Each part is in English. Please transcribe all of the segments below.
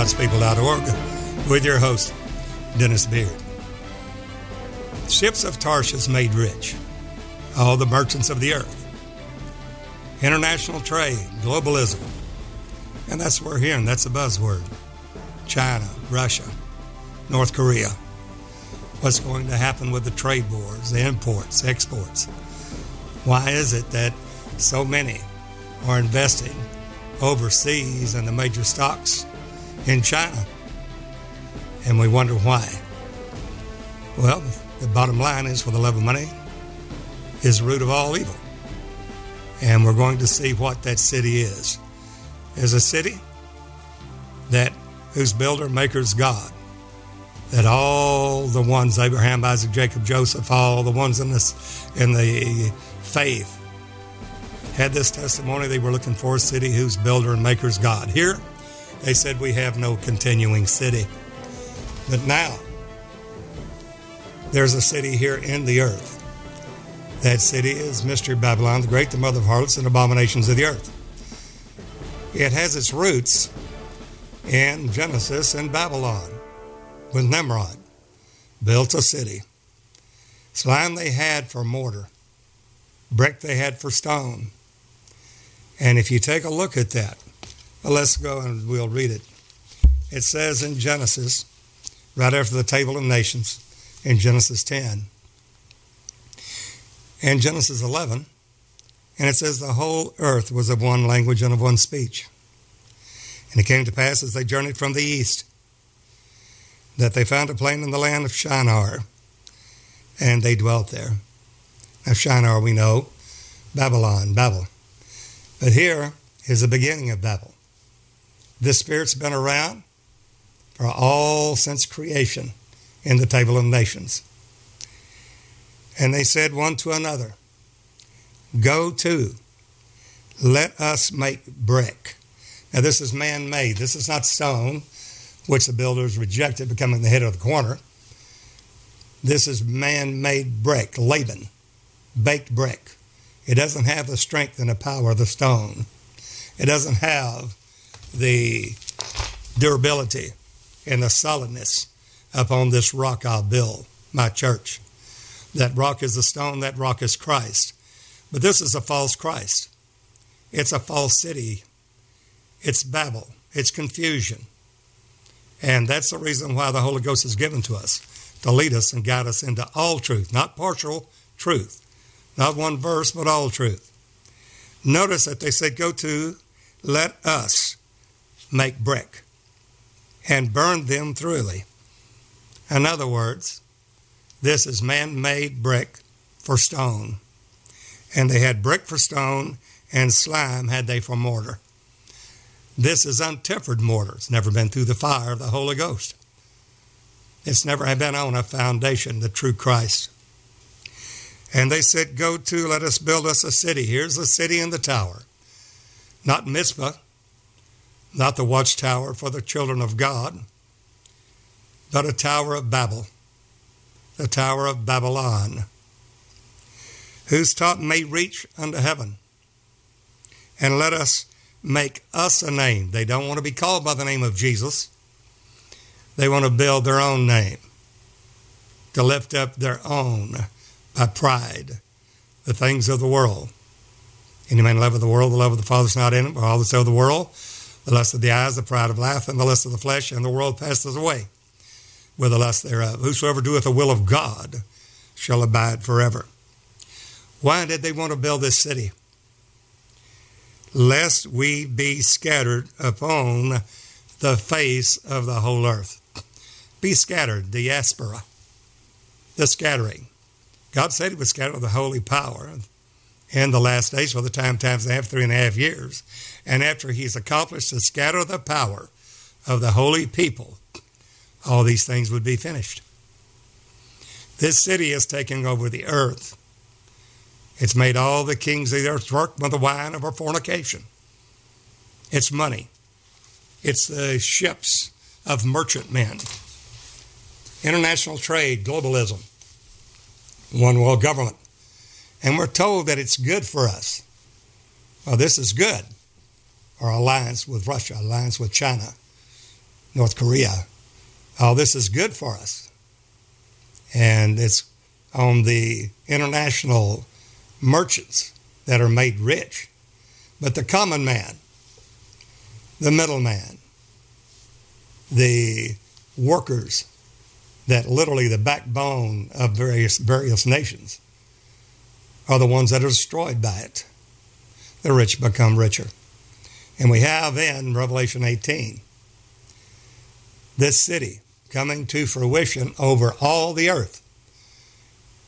God'sPeople.org with your host, Dennis Beard. Ships of Tarshish made rich, all the merchants of the earth. International trade, globalism. And that's what we're hearing. That's a buzzword. China, Russia, North Korea. What's going to happen with the trade wars, the imports, exports? Why is it that so many are investing overseas in the major stocks in China? And we wonder why. Well, the bottom line is for the love of money is the root of all evil. And we're going to see what that city is. Is a city that whose builder maker is God. That all the ones Abraham, Isaac, Jacob, Joseph, all the ones in this in the faith had this testimony. They were looking for a city whose builder and maker is God. Here, they said we have no continuing city. But now, there's a city here in the earth. That city is Mystery Babylon, the great, the mother of harlots and abominations of the earth. It has its roots in Genesis and Babylon, with Nimrod built a city. Slime they had for mortar, brick they had for stone. And if you take a look at that, well, let's go and we'll read it. It says in Genesis, right after the Table of Nations, in Genesis 10 and Genesis 11, and it says the whole earth was of one language and of one speech. And it came to pass as they journeyed from the east that they found a plain in the land of Shinar, and they dwelt there. Now, Shinar, we know, Babylon, Babel. But here is the beginning of Babel. This spirit's been around for all since creation in the table of nations. And they said one to another, Go to, let us make brick. Now, this is man made. This is not stone, which the builders rejected, becoming the head of the corner. This is man made brick, Laban, baked brick. It doesn't have the strength and the power of the stone, it doesn't have the durability and the solidness upon this rock I'll build my church. That rock is the stone, that rock is Christ. But this is a false Christ. It's a false city. It's Babel. It's confusion. And that's the reason why the Holy Ghost is given to us to lead us and guide us into all truth, not partial truth, not one verse, but all truth. Notice that they said, Go to, let us make brick and burn them thoroughly. In other words, this is man made brick for stone. And they had brick for stone, and slime had they for mortar. This is untempered mortar. It's never been through the fire of the Holy Ghost. It's never been on a foundation, the true Christ. And they said, Go to, let us build us a city. Here's the city and the tower. Not Mizpah, not the watchtower for the children of God, but a tower of Babel, the tower of Babylon, whose top may reach unto heaven. And let us make us a name. They don't want to be called by the name of Jesus. They want to build their own name, to lift up their own by pride, the things of the world. Any man love of the world, the love of the Father is not in him, for all that's of the world, the lust of the eyes, the pride of life, and the lust of the flesh, and the world passes away with the lust thereof. Whosoever doeth the will of God shall abide forever. Why did they want to build this city? Lest we be scattered upon the face of the whole earth. Be scattered, diaspora, the scattering. God said he would scatter with the holy power in the last days for the time, times and a half, three and a half years. And after he's accomplished to scatter the power of the holy people, all these things would be finished. This city is taking over the earth. It's made all the kings of the earth work with the wine of our fornication. It's money. It's the ships of merchantmen. International trade, globalism, one world government. And we're told that it's good for us. Well, this is good. Our alliance with Russia, alliance with China, North Korea. All this is good for us. And it's on the international merchants that are made rich. But the common man, the middleman, the workers that literally the backbone of various various nations are the ones that are destroyed by it. The rich become richer. And we have in Revelation 18 this city coming to fruition over all the earth.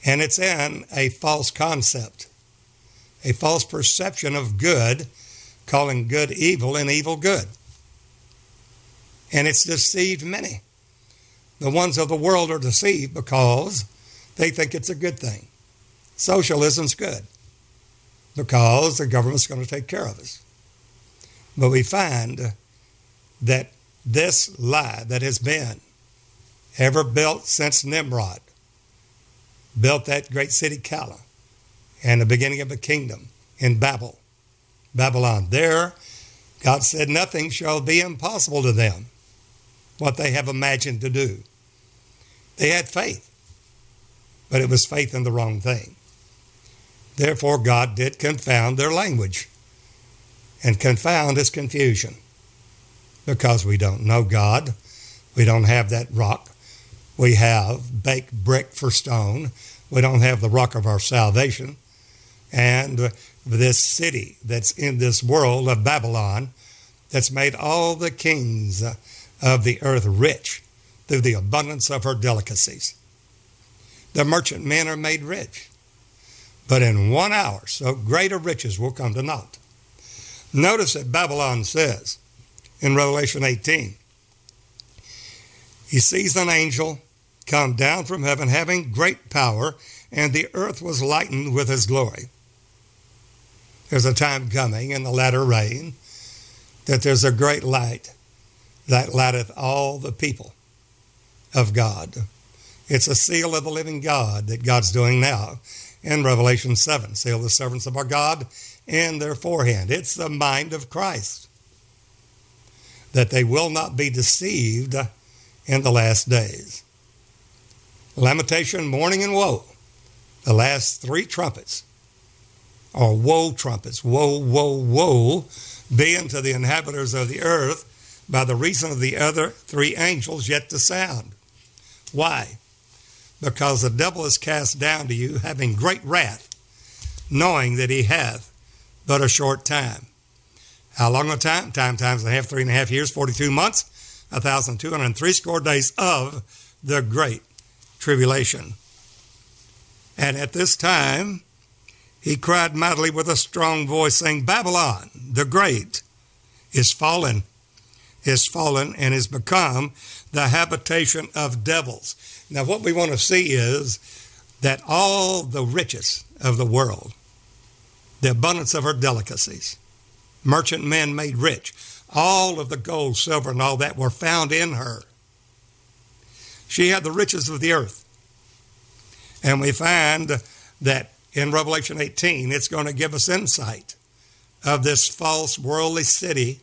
And it's in a false concept, a false perception of good, calling good evil and evil good. And it's deceived many. The ones of the world are deceived because they think it's a good thing. Socialism's good because the government's going to take care of us. But we find that this lie that has been ever built since Nimrod built that great city Calah and the beginning of a kingdom in Babel, Babylon. There, God said, Nothing shall be impossible to them, what they have imagined to do. They had faith, but it was faith in the wrong thing. Therefore, God did confound their language. And confound is confusion because we don't know God. We don't have that rock. We have baked brick for stone. We don't have the rock of our salvation. And this city that's in this world of Babylon that's made all the kings of the earth rich through the abundance of her delicacies. The merchant men are made rich. But in one hour, so great greater riches will come to naught. Notice that Babylon says in Revelation 18, he sees an angel come down from heaven having great power, and the earth was lightened with his glory. There's a time coming in the latter rain that there's a great light that lighteth all the people of God. It's a seal of the living God that God's doing now in Revelation 7. Seal the servants of our God in their forehand. It's the mind of Christ that they will not be deceived in the last days. Lamentation, mourning, and woe. The last three trumpets are woe trumpets. Woe, woe, woe, being to the inhabitants of the earth by the reason of the other three angels yet to sound. Why? Because the devil is cast down to you, having great wrath, knowing that he hath but a short time. How long a time? Time times a half, three and a half years, 42 months, 1,203 score days of the great tribulation. And at this time, he cried mightily with a strong voice, saying, Babylon, the great, is fallen, is fallen, and is become the habitation of devils. Now, what we want to see is that all the riches of the world, the abundance of her delicacies, merchant men made rich, all of the gold, silver, and all that were found in her. She had the riches of the earth. And we find that in Revelation 18, it's going to give us insight of this false worldly city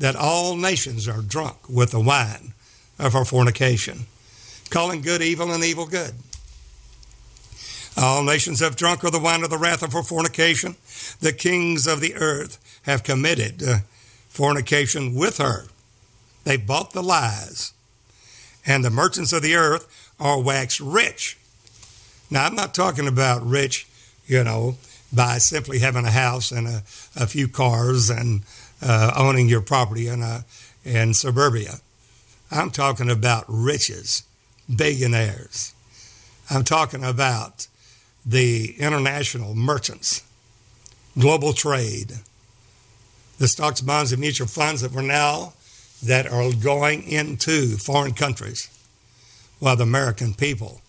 that all nations are drunk with the wine of her fornication, calling good evil and evil good. All nations have drunk of the wine of the wrath of her fornication. The kings of the earth have committed uh, fornication with her. They bought the lies. And the merchants of the earth are waxed rich. Now, I'm not talking about rich, you know, by simply having a house and a, a few cars and uh, owning your property in, a, in suburbia. I'm talking about riches, billionaires. I'm talking about the international merchants, global trade, the stocks, bonds, and mutual funds that were now that are going into foreign countries, while the American people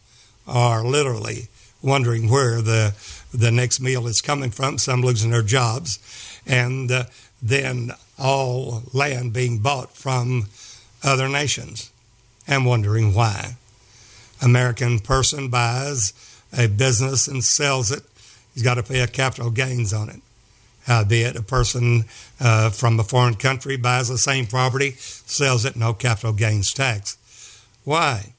are literally wondering where the the next meal is coming from. Some losing their jobs, and uh, then all land being bought from other nations and wondering why. American person buys a business and sells it, he's got to pay a capital gains on it. Howbeit, a person uh, from a foreign country buys the same property, sells it, no capital gains tax. Why?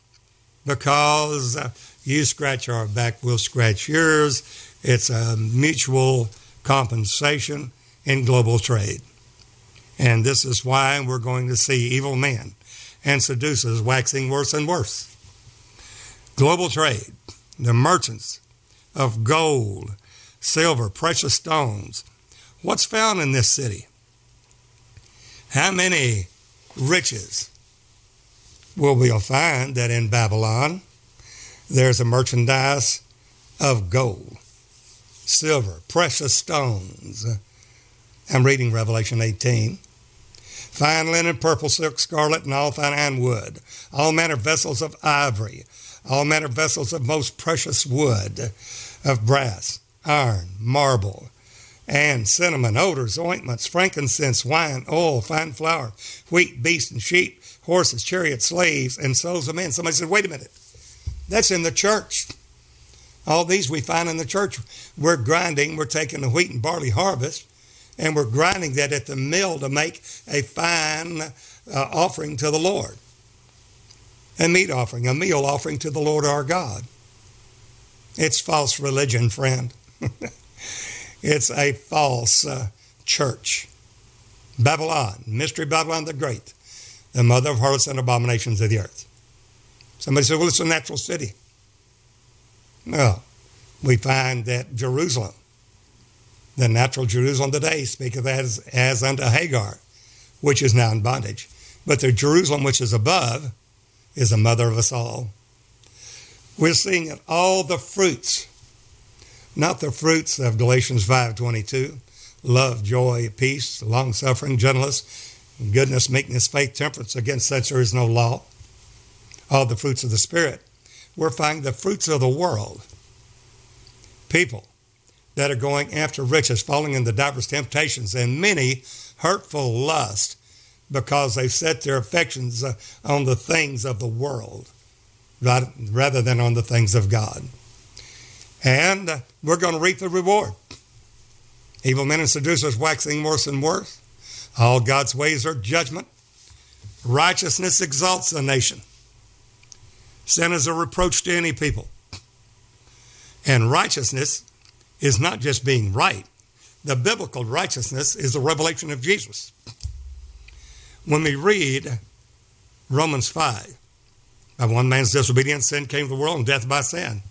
Because uh, you scratch our back, we'll scratch yours. It's a mutual compensation in global trade. And this is why we're going to see evil men and seducers waxing worse and worse. Global trade, the merchants of gold, silver, precious stones. What's found in this city? How many riches will we find that in Babylon there's a merchandise of gold, silver, precious stones. I'm reading Revelation 18. Fine linen, purple silk, scarlet, and all fine iron wood, all manner vessels of ivory, all manner of vessels of most precious wood, of brass, iron, marble, and cinnamon, odors, ointments, frankincense, wine, oil, fine flour, wheat, beasts, and sheep, horses, chariots, slaves, and souls of men. Somebody said, wait a minute. That's in the church. All these we find in the church. We're grinding, we're taking the wheat and barley harvest, and we're grinding that at the mill to make a fine uh, offering to the Lord. A meat offering, a meal offering to the Lord our God. It's false religion, friend. it's a false uh, church. Babylon, Mystery Babylon the Great, the mother of harlots and abominations of the earth. Somebody said, well, it's a natural city. No. We find that Jerusalem, the natural Jerusalem today, speaketh as, as unto Hagar, which is now in bondage. But the Jerusalem which is above is the mother of us all. We're seeing it, all the fruits, not the fruits of Galatians 5.22, love, joy, peace, long-suffering, gentleness, goodness, meekness, faith, temperance. Against such there is no law all the fruits of the Spirit. We're finding the fruits of the world. People that are going after riches, falling into diverse temptations and many hurtful lusts because they've set their affections uh, on the things of the world rather than on the things of God. And uh, we're going to reap the reward. Evil men and seducers waxing worse and worse. All God's ways are judgment. Righteousness exalts a nation. Sin is a reproach to any people. And righteousness is not just being right. The biblical righteousness is the revelation of Jesus. When we read Romans 5, by one man's disobedience, sin came to the world, and death by sin.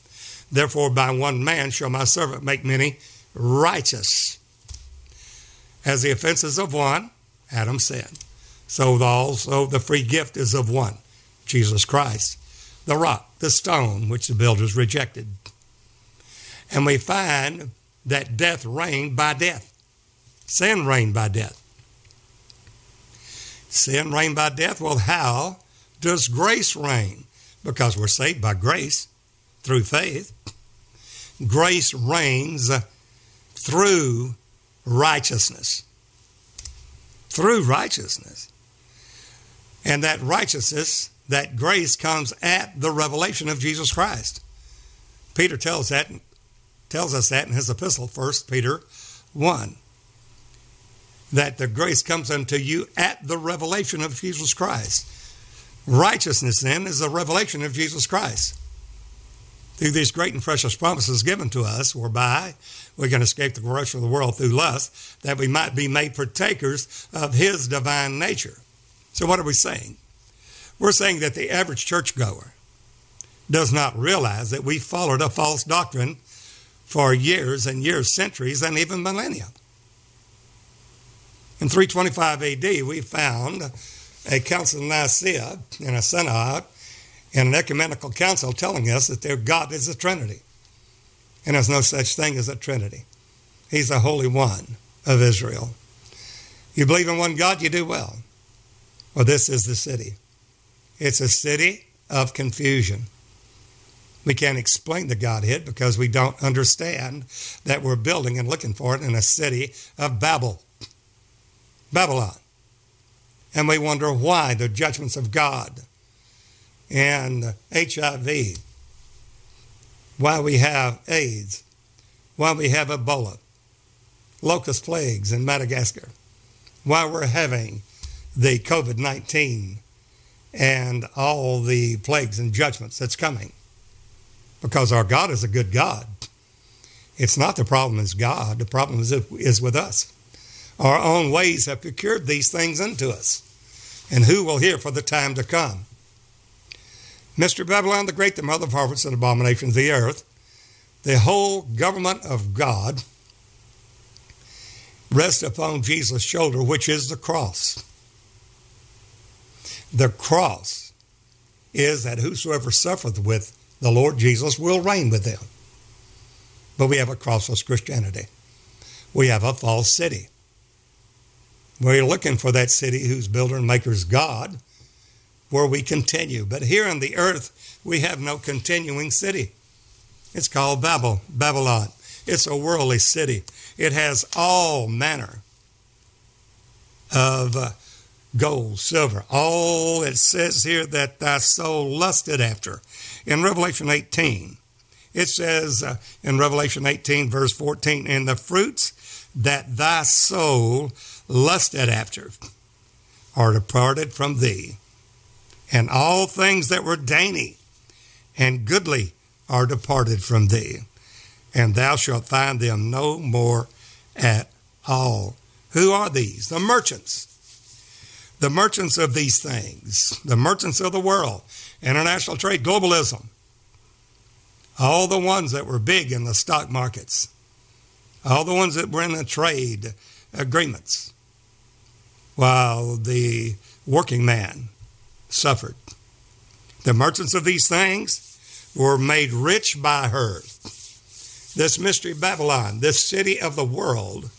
Therefore, by one man shall my servant make many righteous. As the offenses of one, Adam sinned. So also the free gift is of one, Jesus Christ the rock, the stone, which the builders rejected. And we find that death reigned by death. Sin reigned by death. Sin reigned by death. Well, how does grace reign? Because we're saved by grace through faith. Grace reigns through righteousness. Through righteousness. And that righteousness that grace comes at the revelation of Jesus Christ. Peter tells that tells us that in his epistle, 1 Peter 1. That the grace comes unto you at the revelation of Jesus Christ. Righteousness then is the revelation of Jesus Christ. Through these great and precious promises given to us, whereby we can escape the corruption of the world through lust, that we might be made partakers of his divine nature. So, what are we saying? We're saying that the average churchgoer does not realize that we followed a false doctrine for years and years, centuries, and even millennia. In 325 AD, we found a council in Nicaea in a synod and an ecumenical council telling us that their God is a Trinity. And there's no such thing as a Trinity. He's the Holy One of Israel. You believe in one God, you do well. Well, this is the city. It's a city of confusion. We can't explain the Godhead because we don't understand that we're building and looking for it in a city of Babel, Babylon. And we wonder why the judgments of God and HIV, why we have AIDS, why we have Ebola, locust plagues in Madagascar, why we're having the COVID 19 and all the plagues and judgments that's coming. Because our God is a good God. It's not the problem is God, the problem is, is with us. Our own ways have procured these things unto us. And who will hear for the time to come? Mystery Babylon the Great, the mother of harlots and abominations of the earth, the whole government of God rests upon Jesus' shoulder, which is the cross. The cross is that whosoever suffereth with the Lord Jesus will reign with them. But we have a crossless Christianity. We have a false city. We're looking for that city whose builder and maker is God, where we continue. But here on the earth, we have no continuing city. It's called Babel, Babylon. It's a worldly city. It has all manner of uh, gold, silver. All it says here that thy soul lusted after. In Revelation 18, it says uh, in Revelation 18, verse 14, in the fruits that thy soul lusted after are departed from thee, and all things that were dainty and goodly are departed from thee, and thou shalt find them no more at all. Who are these? The merchants. The merchants of these things, the merchants of the world, international trade, globalism, all the ones that were big in the stock markets, all the ones that were in the trade agreements, while the working man suffered. The merchants of these things were made rich by her. This mystery Babylon, this city of the world,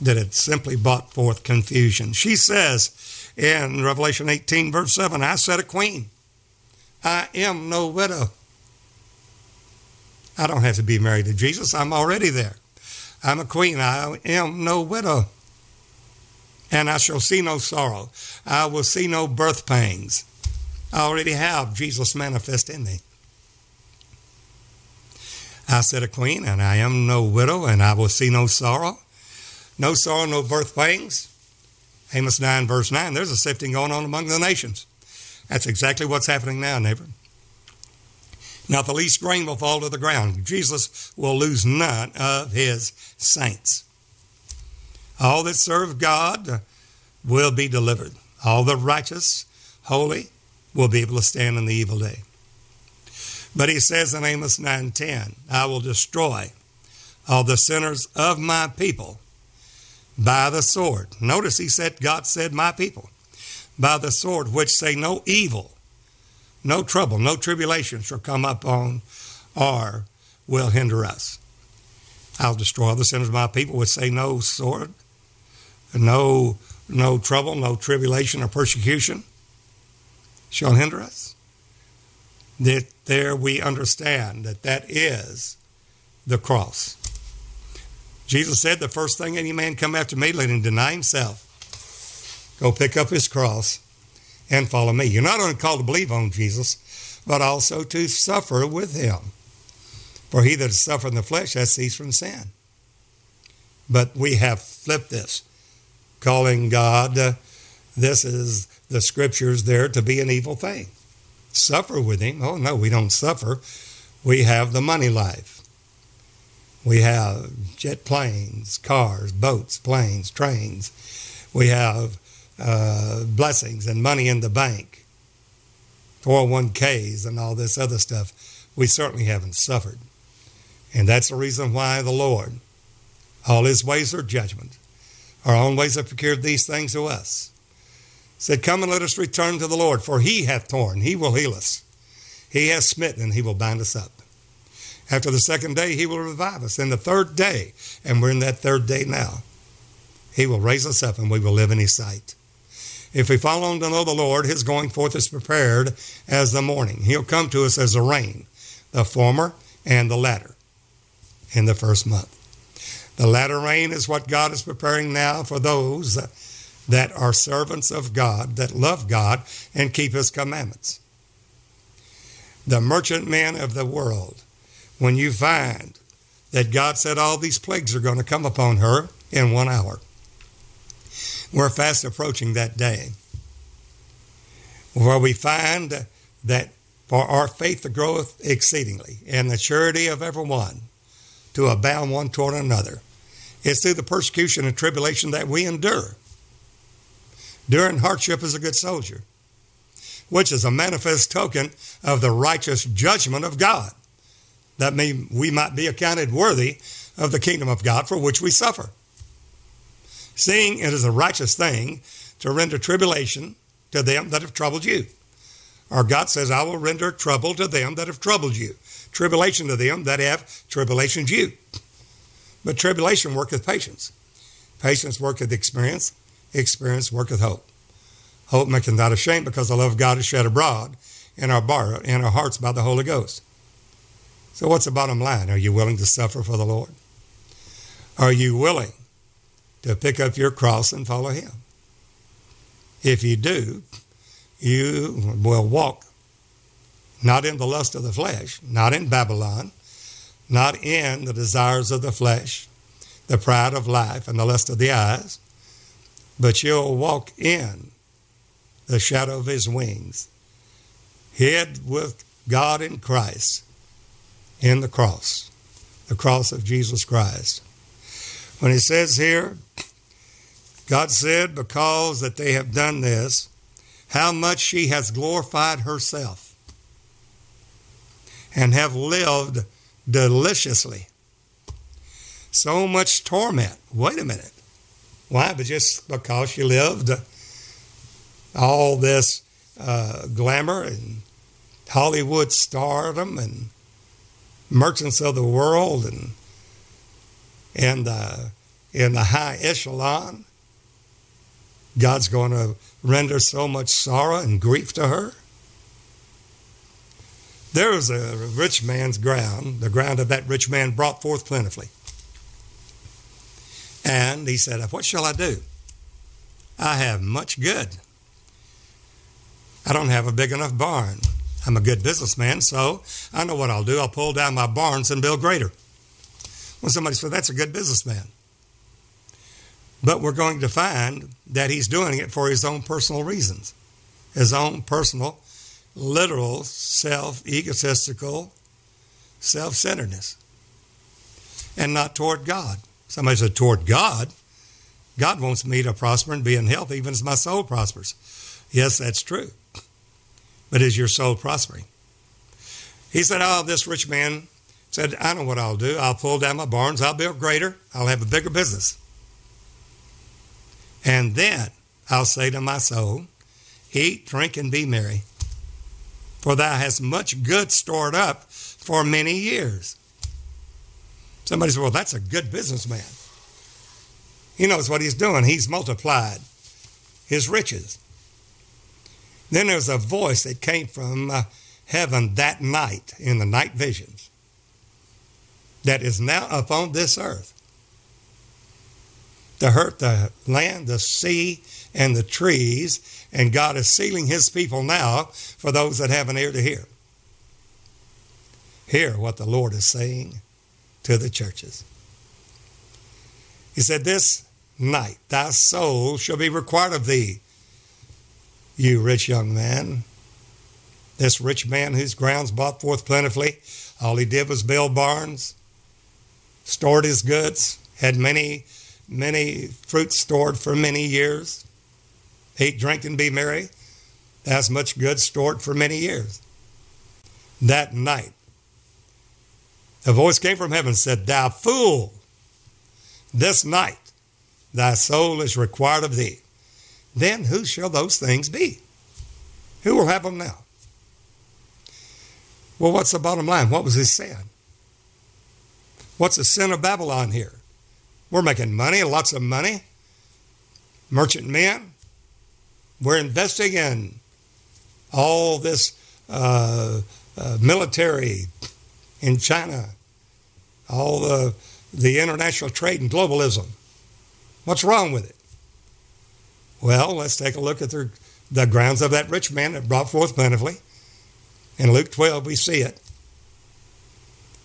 that had simply brought forth confusion. She says in Revelation 18, verse 7, I said a queen. I am no widow. I don't have to be married to Jesus. I'm already there. I'm a queen. I am no widow. And I shall see no sorrow. I will see no birth pangs. I already have Jesus manifest in me. I said a queen, and I am no widow, and I will see no sorrow. No sorrow, no birth pangs. Amos 9, verse 9. There's a sifting going on among the nations. That's exactly what's happening now, neighbor. Not the least grain will fall to the ground. Jesus will lose none of his saints. All that serve God will be delivered. All the righteous, holy, will be able to stand in the evil day. But he says in Amos 9:10, I will destroy all the sinners of my people by the sword. Notice he said, God said, my people, by the sword, which say no evil no trouble, no tribulation shall come upon or will hinder us. I'll destroy the sinners of my people would say no sword, no no trouble, no tribulation or persecution shall hinder us. That there we understand that that is the cross. Jesus said, "The first thing any man come after me, let him deny himself, go pick up his cross, and follow me. You're not only called to believe on Jesus, but also to suffer with him. For he that suffers in the flesh has ceased from sin. But we have flipped this, calling God, uh, this is the scriptures there to be an evil thing. Suffer with him. Oh, no, we don't suffer. We have the money life. We have jet planes, cars, boats, planes, trains. We have uh, blessings and money in the bank, 401ks, and all this other stuff, we certainly haven't suffered. And that's the reason why the Lord, all his ways are judgment. Our own ways have procured these things to us. Said, Come and let us return to the Lord, for he hath torn, he will heal us. He has smitten, and he will bind us up. After the second day, he will revive us. And the third day, and we're in that third day now, he will raise us up and we will live in his sight. If we follow on to know the Lord, his going forth is prepared as the morning. He'll come to us as a rain, the former and the latter in the first month. The latter rain is what God is preparing now for those that are servants of God, that love God and keep his commandments. The merchantmen of the world, when you find that God said all these plagues are going to come upon her in one hour. We're fast approaching that day where we find that for our faith groweth exceedingly and the charity of every one to abound one toward another. It's through the persecution and tribulation that we endure. During hardship as a good soldier, which is a manifest token of the righteous judgment of God. That we might be accounted worthy of the kingdom of God for which we suffer. Seeing it is a righteous thing to render tribulation to them that have troubled you. Our God says, I will render trouble to them that have troubled you, tribulation to them that have tribulationed you. But tribulation worketh patience. Patience worketh experience. Experience worketh hope. Hope maketh not ashamed because the love of God is shed abroad in our, bar, in our hearts by the Holy Ghost. So, what's the bottom line? Are you willing to suffer for the Lord? Are you willing to pick up your cross and follow Him? If you do, you will walk not in the lust of the flesh, not in Babylon, not in the desires of the flesh, the pride of life, and the lust of the eyes, but you'll walk in the shadow of his wings, hid with God in Christ in the cross, the cross of Jesus Christ. When he says here, God said, because that they have done this, how much she has glorified herself and have lived deliciously. So much torment. Wait a minute. Why? But just because she lived all this uh, glamour and Hollywood stardom and merchants of the world and and uh, in the high echelon, God's going to render so much sorrow and grief to her. There was a rich man's ground. The ground of that rich man brought forth plentifully. And he said, What shall I do? I have much good. I don't have a big enough barn. I'm a good businessman, so I know what I'll do. I'll pull down my barns and build greater. Well, somebody said, That's a good businessman. But we're going to find that he's doing it for his own personal reasons, his own personal, literal, self egotistical, self centeredness, and not toward God. Somebody said, Toward God? God wants me to prosper and be in health even as my soul prospers. Yes, that's true. But is your soul prospering? He said, Oh, this rich man said, I know what I'll do. I'll pull down my barns, I'll build greater, I'll have a bigger business. And then I'll say to my soul, Eat, drink, and be merry, for thou hast much good stored up for many years. Somebody said, Well, that's a good businessman. He knows what he's doing. He's multiplied his riches. Then there's a voice that came from uh, heaven that night in the night visions that is now upon this earth to hurt the land, the sea, and the trees. And God is sealing his people now for those that have an ear to hear. Hear what the Lord is saying to the churches. He said, This night thy soul shall be required of thee, you rich young man. This rich man whose grounds brought forth plentifully, all he did was build barns, stored his goods, had many many fruits stored for many years. Eat, drink, and be merry. As much good stored for many years. That night, a voice came from heaven and said, Thou fool, this night thy soul is required of thee. Then who shall those things be? Who will have them now? Well, what's the bottom line? What was he saying? What's the sin of Babylon here? We're making money, lots of money. Merchant men. We're investing in all this uh, uh, military in China, all the, the international trade and globalism. What's wrong with it? Well, let's take a look at the, the grounds of that rich man that brought forth plentifully. In Luke 12, we see it.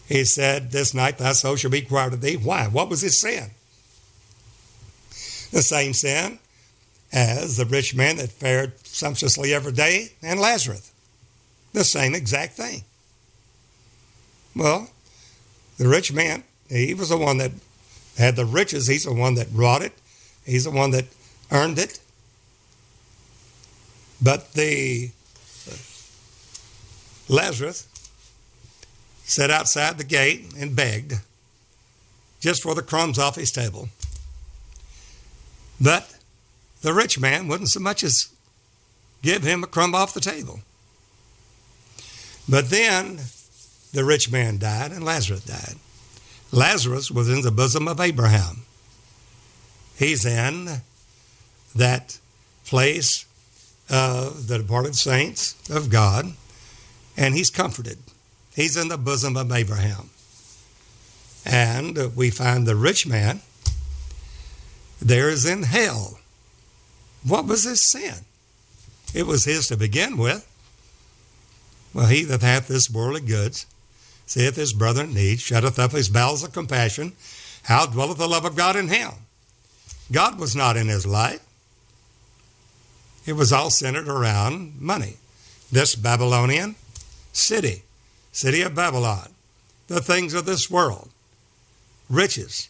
He said, This night thy soul shall be required of thee. Why? What was his sin? The same sin as the rich man that fared sumptuously every day and Lazarus. The same exact thing. Well, the rich man, he was the one that had the riches. He's the one that brought it. He's the one that earned it. But the Lazarus sat outside the gate and begged just for the crumbs off his table. But the rich man wouldn't so much as give him a crumb off the table. But then the rich man died and Lazarus died. Lazarus was in the bosom of Abraham. He's in that place of the departed saints of God, and he's comforted. He's in the bosom of Abraham. And we find the rich man there is in hell. What was his sin? It was his to begin with. Well, he that hath this worldly goods, seeth his brother in need, shutteth up his bowels of compassion. How dwelleth the love of God in him? God was not in his life. It was all centered around money. This Babylonian city, city of Babylon, the things of this world, riches,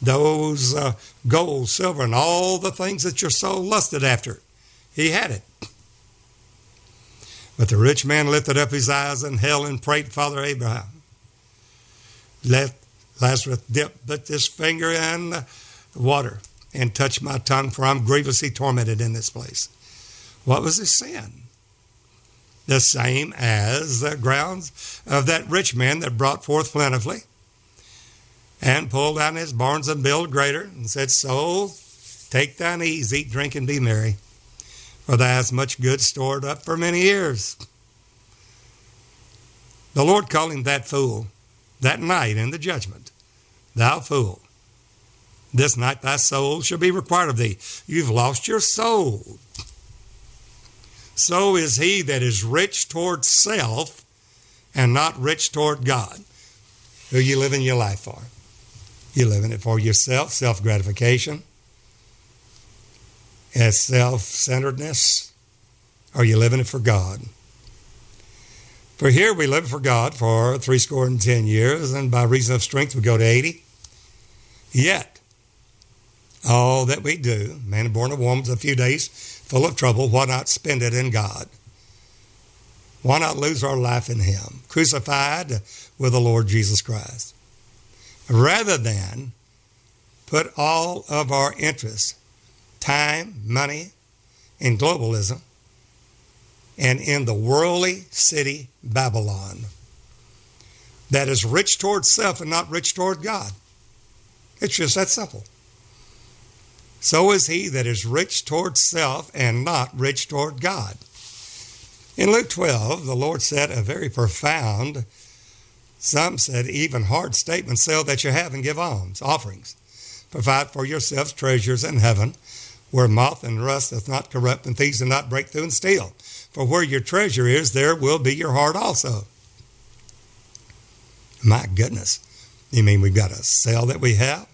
those uh, gold, silver, and all the things that your soul lusted after. He had it. But the rich man lifted up his eyes in hell and prayed Father Abraham. Let Lazarus dip but this finger in the water and touch my tongue, for I'm grievously tormented in this place. What was his sin? The same as the grounds of that rich man that brought forth plentifully and pulled down his barns and build greater, and said, Soul, take thine ease, eat, drink, and be merry, for thou hast much good stored up for many years. The Lord called him that fool that night in the judgment. Thou fool, this night thy soul shall be required of thee. You've lost your soul. So is he that is rich toward self and not rich toward God. Who you living your life for? You're living it for yourself, self gratification, as self centeredness, or you living it for God? For here we live for God for three score and ten years, and by reason of strength we go to 80. Yet, all that we do, man born of woman, a few days full of trouble, why not spend it in God? Why not lose our life in Him, crucified with the Lord Jesus Christ? rather than put all of our interests, time, money, in globalism and in the worldly city Babylon that is rich toward self and not rich toward God. It's just that simple. So is he that is rich toward self and not rich toward God. In Luke 12, the Lord said a very profound some said even hard statement sell that you have and give alms, offerings. Provide for yourselves treasures in heaven, where moth and rust doth not corrupt, and thieves do not break through and steal. For where your treasure is, there will be your heart also. My goodness. You mean we've got a sell that we have?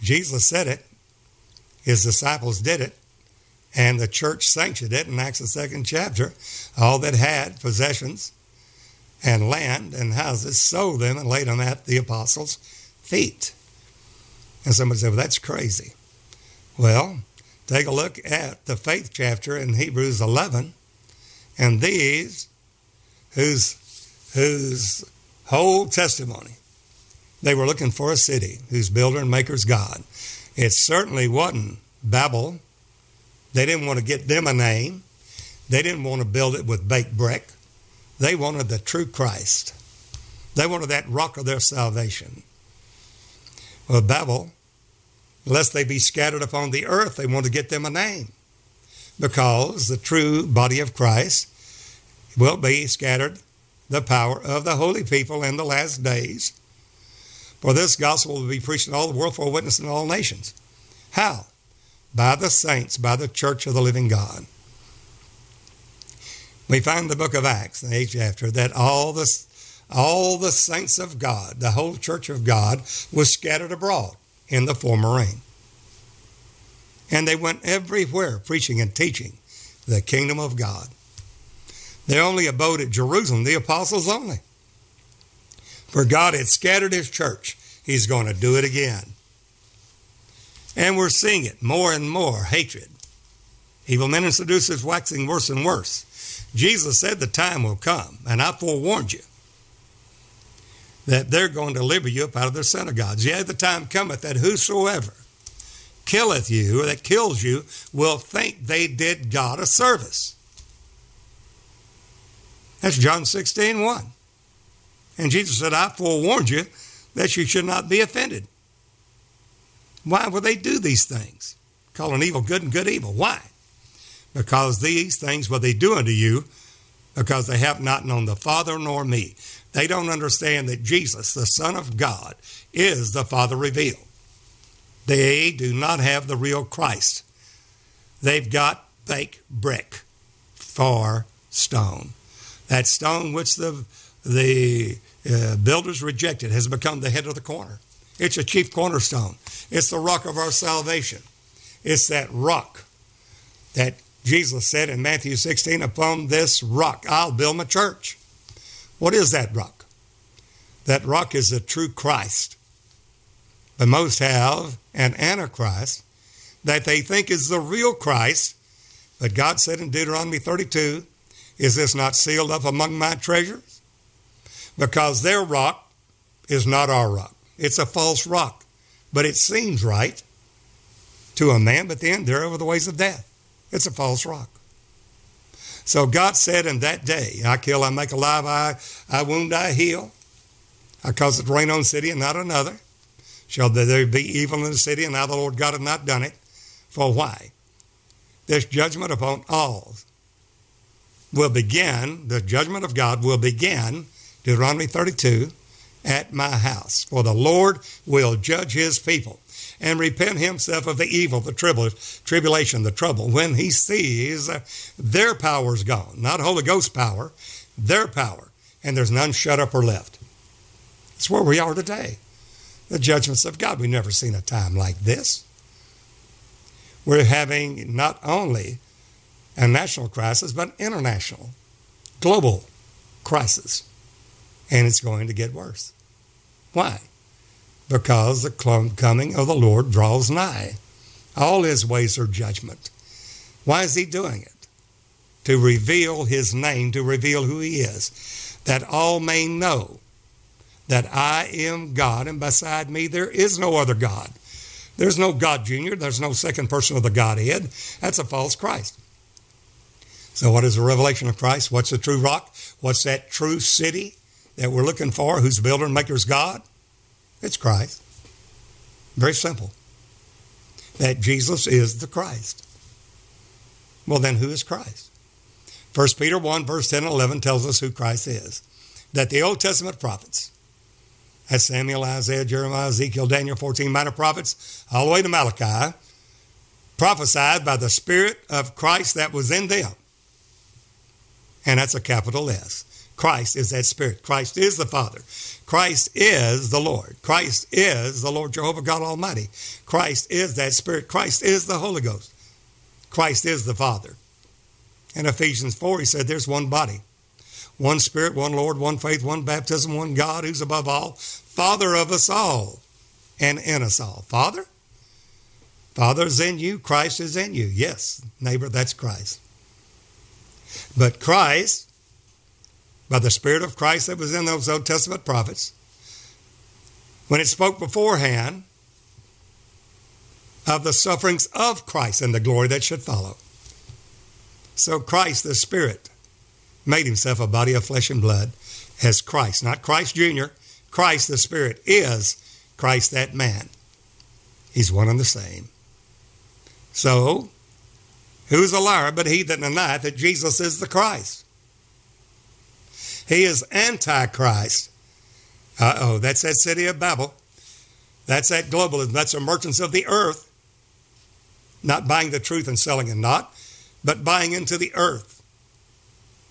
Jesus said it. His disciples did it. And the church sanctioned it in Acts the second chapter. All that had possessions and land and houses, sold them and laid them at the apostles' feet. And somebody said, Well, that's crazy. Well, take a look at the faith chapter in Hebrews 11, and these, whose, whose whole testimony, they were looking for a city whose builder and maker is God. It certainly wasn't Babel. They didn't want to get them a name. They didn't want to build it with baked brick. They wanted the true Christ. They wanted that rock of their salvation. Well, Babel, lest they be scattered upon the earth, they wanted to get them a name. Because the true body of Christ will be scattered, the power of the holy people in the last days. For this gospel will be preached in all the world for a witness in all nations. How? By the saints, by the church of the living God. We find in the book of Acts, the eighth chapter, that all this, all the saints of God, the whole church of God, was scattered abroad in the former rain. And they went everywhere preaching and teaching the kingdom of God. They only abode at Jerusalem, the apostles only. For God had scattered his church. He's going to do it again. And we're seeing it more and more hatred. Evil men and seducers waxing worse and worse. Jesus said the time will come, and I forewarned you that they're going to deliver you up out of their synagogues. Yea, the time cometh that whosoever killeth you, or that kills you, will think they did God a service. That's John 16, 1. And Jesus said, I forewarned you that you should not be offended. Why would they do these things? Calling evil good and good evil. Why? Because these things will they do unto you because they have not known the Father nor me. They don't understand that Jesus, the Son of God, is the Father revealed. They do not have the real Christ. They've got fake brick for stone. That stone which the, the uh, builders rejected has become the head of the corner. It's a chief cornerstone. It's the rock of our salvation. It's that rock that Jesus said in Matthew 16, Upon this rock I'll build my church. What is that rock? That rock is the true Christ. But most have an antichrist that they think is the real Christ. But God said in Deuteronomy 32, Is this not sealed up among my treasures? Because their rock is not our rock. It's a false rock. But it seems right to a man, but then they're over the ways of death. It's a false rock. So God said in that day, I kill, I make alive, I, I wound, I heal. I cause it to rain on city and not another. Shall there be evil in the city, and now the Lord God hath not done it? For why? This judgment upon all will begin, the judgment of God will begin, Deuteronomy 32, at my house. For the Lord will judge his people and repent himself of the evil, the tribulation, the trouble, when he sees their power's gone, not Holy Ghost power, their power, and there's none shut up or left. It's where we are today. The judgments of God. We've never seen a time like this. We're having not only a national crisis, but international, global crisis. And it's going to get worse. Why? because the coming of the Lord draws nigh. All his ways are judgment. Why is he doing it? To reveal his name, to reveal who he is, that all may know that I am God, and beside me there is no other God. There's no God Junior, there's no second person of the Godhead. That's a false Christ. So, what is the revelation of Christ? What's the true rock? What's that true city that we're looking for? Whose builder and maker is God? It's Christ. Very simple. That Jesus is the Christ. Well, then who is Christ? 1 Peter 1, verse 10 and 11 tells us who Christ is. That the Old Testament prophets, as Samuel, Isaiah, Jeremiah, Ezekiel, Daniel, 14 minor prophets, all the way to Malachi, prophesied by the Spirit of Christ that was in them. And that's a capital S. Christ is that Spirit. Christ is the Father. Christ is the Lord. Christ is the Lord Jehovah God Almighty. Christ is that Spirit. Christ is the Holy Ghost. Christ is the Father. In Ephesians 4, he said there's one body, one Spirit, one Lord, one faith, one baptism, one God who's above all, Father of us all and in us all. Father? Father is in you, Christ is in you. Yes, neighbor, that's Christ. But Christ by the Spirit of Christ that was in those Old Testament prophets, when it spoke beforehand of the sufferings of Christ and the glory that should follow. So Christ, the Spirit, made himself a body of flesh and blood as Christ, not Christ Jr., Christ, the Spirit, is Christ, that man. He's one and the same. So, who's a liar but he that denieth that Jesus is the Christ? He is Antichrist. Uh oh, that's that city of Babel. That's that globalism. That's the merchants of the earth. Not buying the truth and selling it not, but buying into the earth.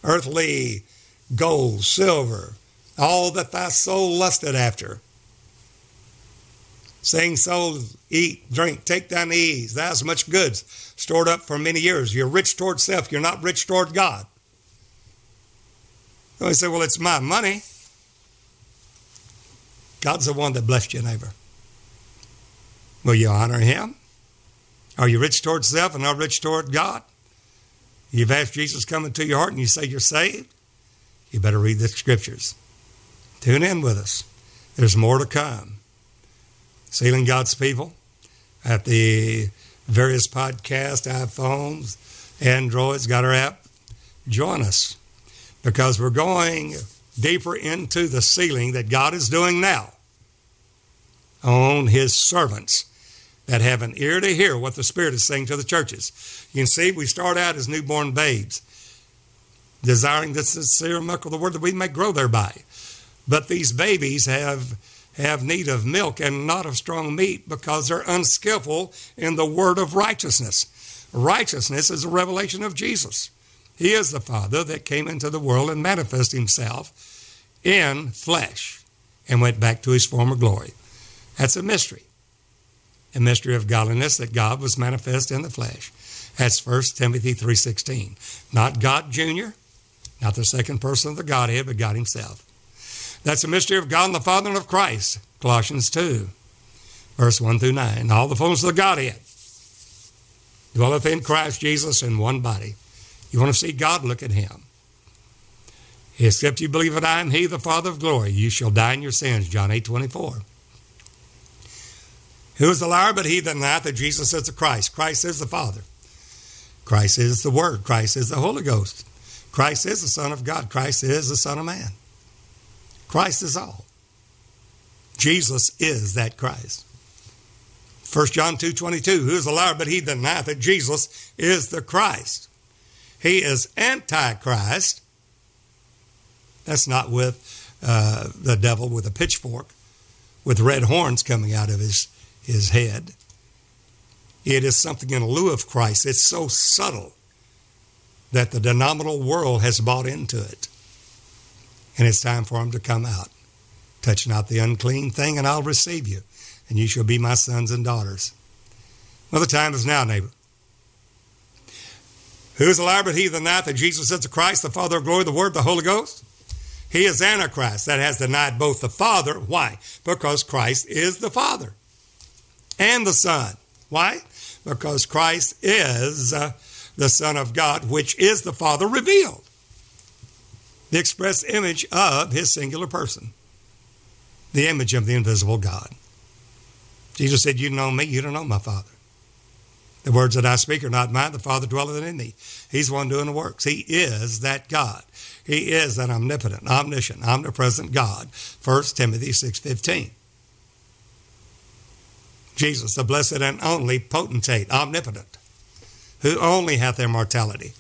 Earthly gold, silver, all that thy soul lusted after. Saying, soul, eat, drink, take thine ease. Thou hast much goods stored up for many years. You're rich toward self. You're not rich toward God. So he said, well, it's my money. God's the one that blessed your neighbor. Will you honor him? Are you rich toward self and not rich toward God? You've asked Jesus come into your heart and you say you're saved? You better read the scriptures. Tune in with us. There's more to come. Sealing God's people at the various podcasts, iPhones, Androids, got our app. Join us because we're going deeper into the sealing that God is doing now on his servants that have an ear to hear what the Spirit is saying to the churches. You can see we start out as newborn babes, desiring the sincere milk of the word that we may grow thereby. But these babies have have need of milk and not of strong meat because they're unskillful in the word of righteousness. Righteousness is a revelation of Jesus. He is the Father that came into the world and manifested himself in flesh and went back to his former glory. That's a mystery. A mystery of godliness that God was manifest in the flesh. That's 1 Timothy 3.16. Not God Jr., not the second person of the Godhead, but God himself. That's a mystery of God and the Father and of Christ. Colossians 2, verse 1 through 9. All the fullness of the Godhead dwelleth in Christ Jesus in one body. You want to see God, look at him. Except you believe that I am he, the Father of glory, you shall die in your sins. John 8, 24. Who is the liar but he that denieth that Jesus is the Christ? Christ is the Father. Christ is the Word. Christ is the Holy Ghost. Christ is the Son of God. Christ is the Son of Man. Christ is all. Jesus is that Christ. 1 John 2 22, who is the liar but he that denieth that Jesus is the Christ? He is Antichrist. That's not with uh, the devil with a pitchfork, with red horns coming out of his his head. It is something in lieu of Christ. It's so subtle that the denominational world has bought into it. And it's time for him to come out. Touch not the unclean thing, and I'll receive you, and you shall be my sons and daughters. Well, the time is now, neighbor. Who is a liar but he the night that Jesus is the Christ, the Father of glory, the Word, the Holy Ghost? He is Antichrist that has denied both the Father. Why? Because Christ is the Father and the Son. Why? Because Christ is uh, the Son of God, which is the Father revealed, the express image of his singular person, the image of the invisible God. Jesus said, You know me, you don't know my Father. The words that I speak are not mine, the Father dwelleth in me. He's the one doing the works. He is that God. He is that omnipotent, omniscient, omnipresent God. 1 Timothy 6.15. Jesus, the blessed and only potentate, omnipotent, who only hath immortality,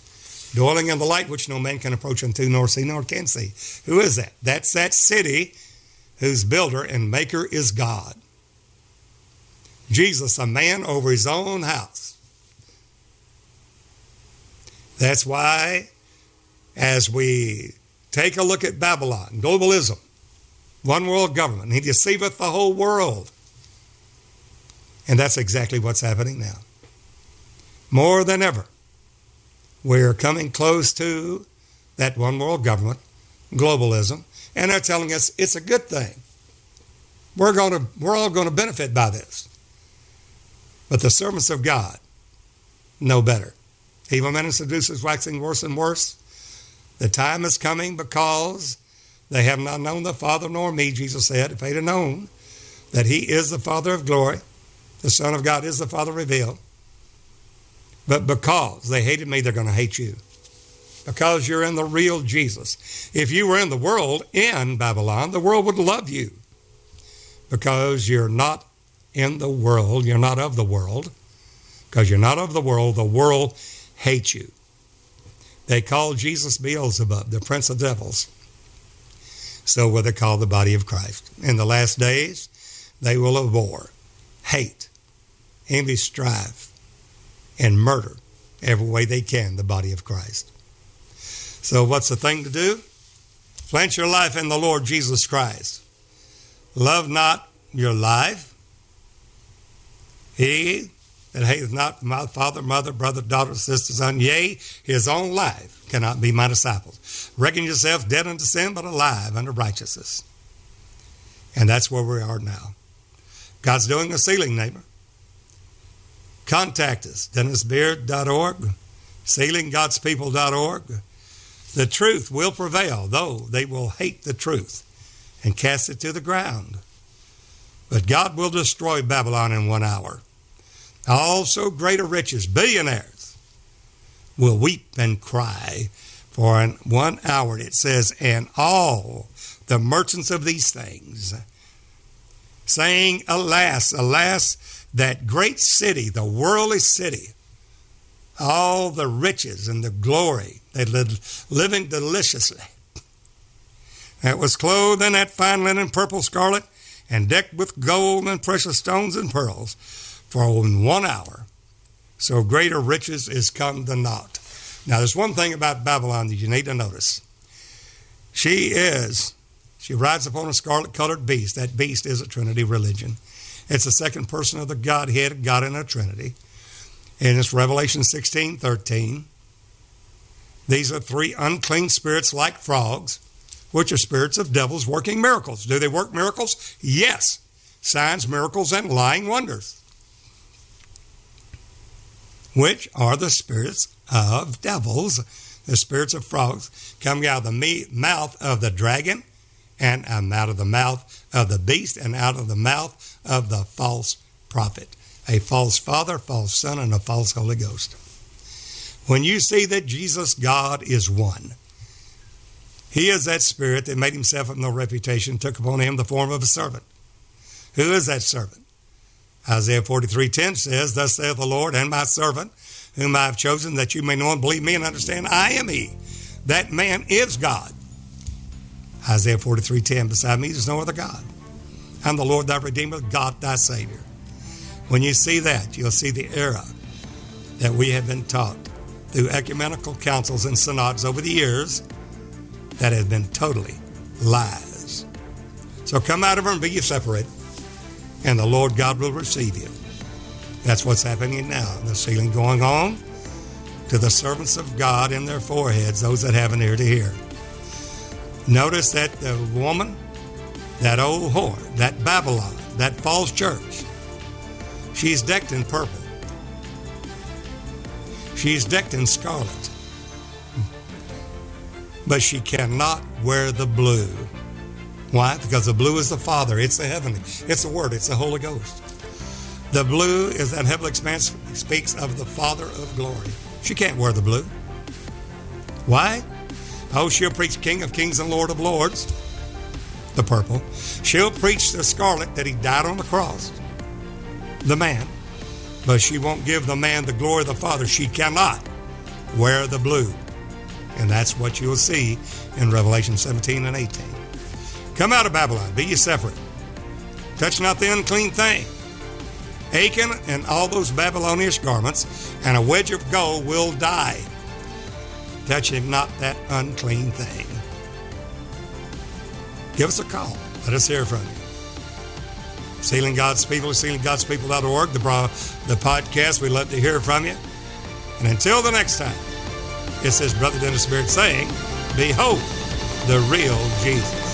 dwelling in the light which no man can approach unto, nor see, nor can see. Who is that? That's that city whose builder and maker is God. Jesus, a man over his own house. That's why, as we take a look at Babylon, globalism, one world government, he deceiveth the whole world. And that's exactly what's happening now. More than ever, we're coming close to that one world government, globalism, and they're telling us it's a good thing. We're, going to, we're all going to benefit by this. But the servants of God know better. Evil men and seducers waxing worse and worse. The time is coming because they have not known the Father nor me, Jesus said. If they'd have known that He is the Father of glory, the Son of God is the Father revealed. But because they hated me, they're going to hate you. Because you're in the real Jesus. If you were in the world, in Babylon, the world would love you. Because you're not in the world, you're not of the world. Because you're not of the world, the world hates you. They call Jesus Beelzebub, the prince of devils. So will they call the body of Christ. In the last days, they will abhor, hate, envy, strife, and murder every way they can the body of Christ. So, what's the thing to do? Plant your life in the Lord Jesus Christ. Love not your life. He that hateth not my father, mother, brother, daughter, sister, son, yea, his own life cannot be my disciples. Reckon yourself dead unto sin, but alive unto righteousness. And that's where we are now. God's doing a sealing, neighbor. Contact us, dennisbeard.org, sealinggodspeople.org. The truth will prevail, though they will hate the truth and cast it to the ground. But God will destroy Babylon in one hour. Also, greater riches, billionaires, will weep and cry for in one hour. It says, and all the merchants of these things, saying, Alas, alas, that great city, the worldly city, all the riches and the glory, they lived living deliciously. That was clothed in that fine linen, purple, scarlet, and decked with gold and precious stones and pearls, for in one hour, so greater riches is come than naught. Now, there's one thing about Babylon that you need to notice. She is, she rides upon a scarlet colored beast. That beast is a Trinity religion. It's the second person of the Godhead, God in a Trinity. And it's Revelation 16 13. These are three unclean spirits like frogs, which are spirits of devils working miracles. Do they work miracles? Yes. Signs, miracles, and lying wonders which are the spirits of devils, the spirits of frogs, coming out of the mouth of the dragon, and out of the mouth of the beast, and out of the mouth of the false prophet. A false father, false son, and a false Holy Ghost. When you see that Jesus, God, is one, He is that spirit that made Himself of no reputation, took upon Him the form of a servant. Who is that servant? Isaiah 43:10 says, Thus saith the Lord, and my servant, whom I have chosen, that you may know and believe me and understand I am he. That man is God. Isaiah 43:10, beside me there's no other God. I'm the Lord thy Redeemer, God thy Savior. When you see that, you'll see the error that we have been taught through ecumenical councils and synods over the years that have been totally lies. So come out of them and be separated and the Lord God will receive you. That's what's happening now. The sealing going on to the servants of God in their foreheads, those that have an ear to hear. Notice that the woman, that old whore, that Babylon, that false church, she's decked in purple. She's decked in scarlet. But she cannot wear the blue. Why? Because the blue is the Father. It's the heavenly. It's the Word. It's the Holy Ghost. The blue is that heavenly expanse speaks of the Father of glory. She can't wear the blue. Why? Oh, she'll preach King of Kings and Lord of Lords, the purple. She'll preach the scarlet that he died on the cross, the man. But she won't give the man the glory of the Father. She cannot wear the blue. And that's what you'll see in Revelation 17 and 18. Come out of Babylon, be ye separate. Touch not the unclean thing. Achan and all those Babylonish garments, and a wedge of gold will die. Touching not that unclean thing. Give us a call. Let us hear from you. Sealing God's People, sealinggodspeople.org, the, the podcast. We'd love to hear from you. And until the next time, this is Brother Dennis Beard saying, Behold the real Jesus.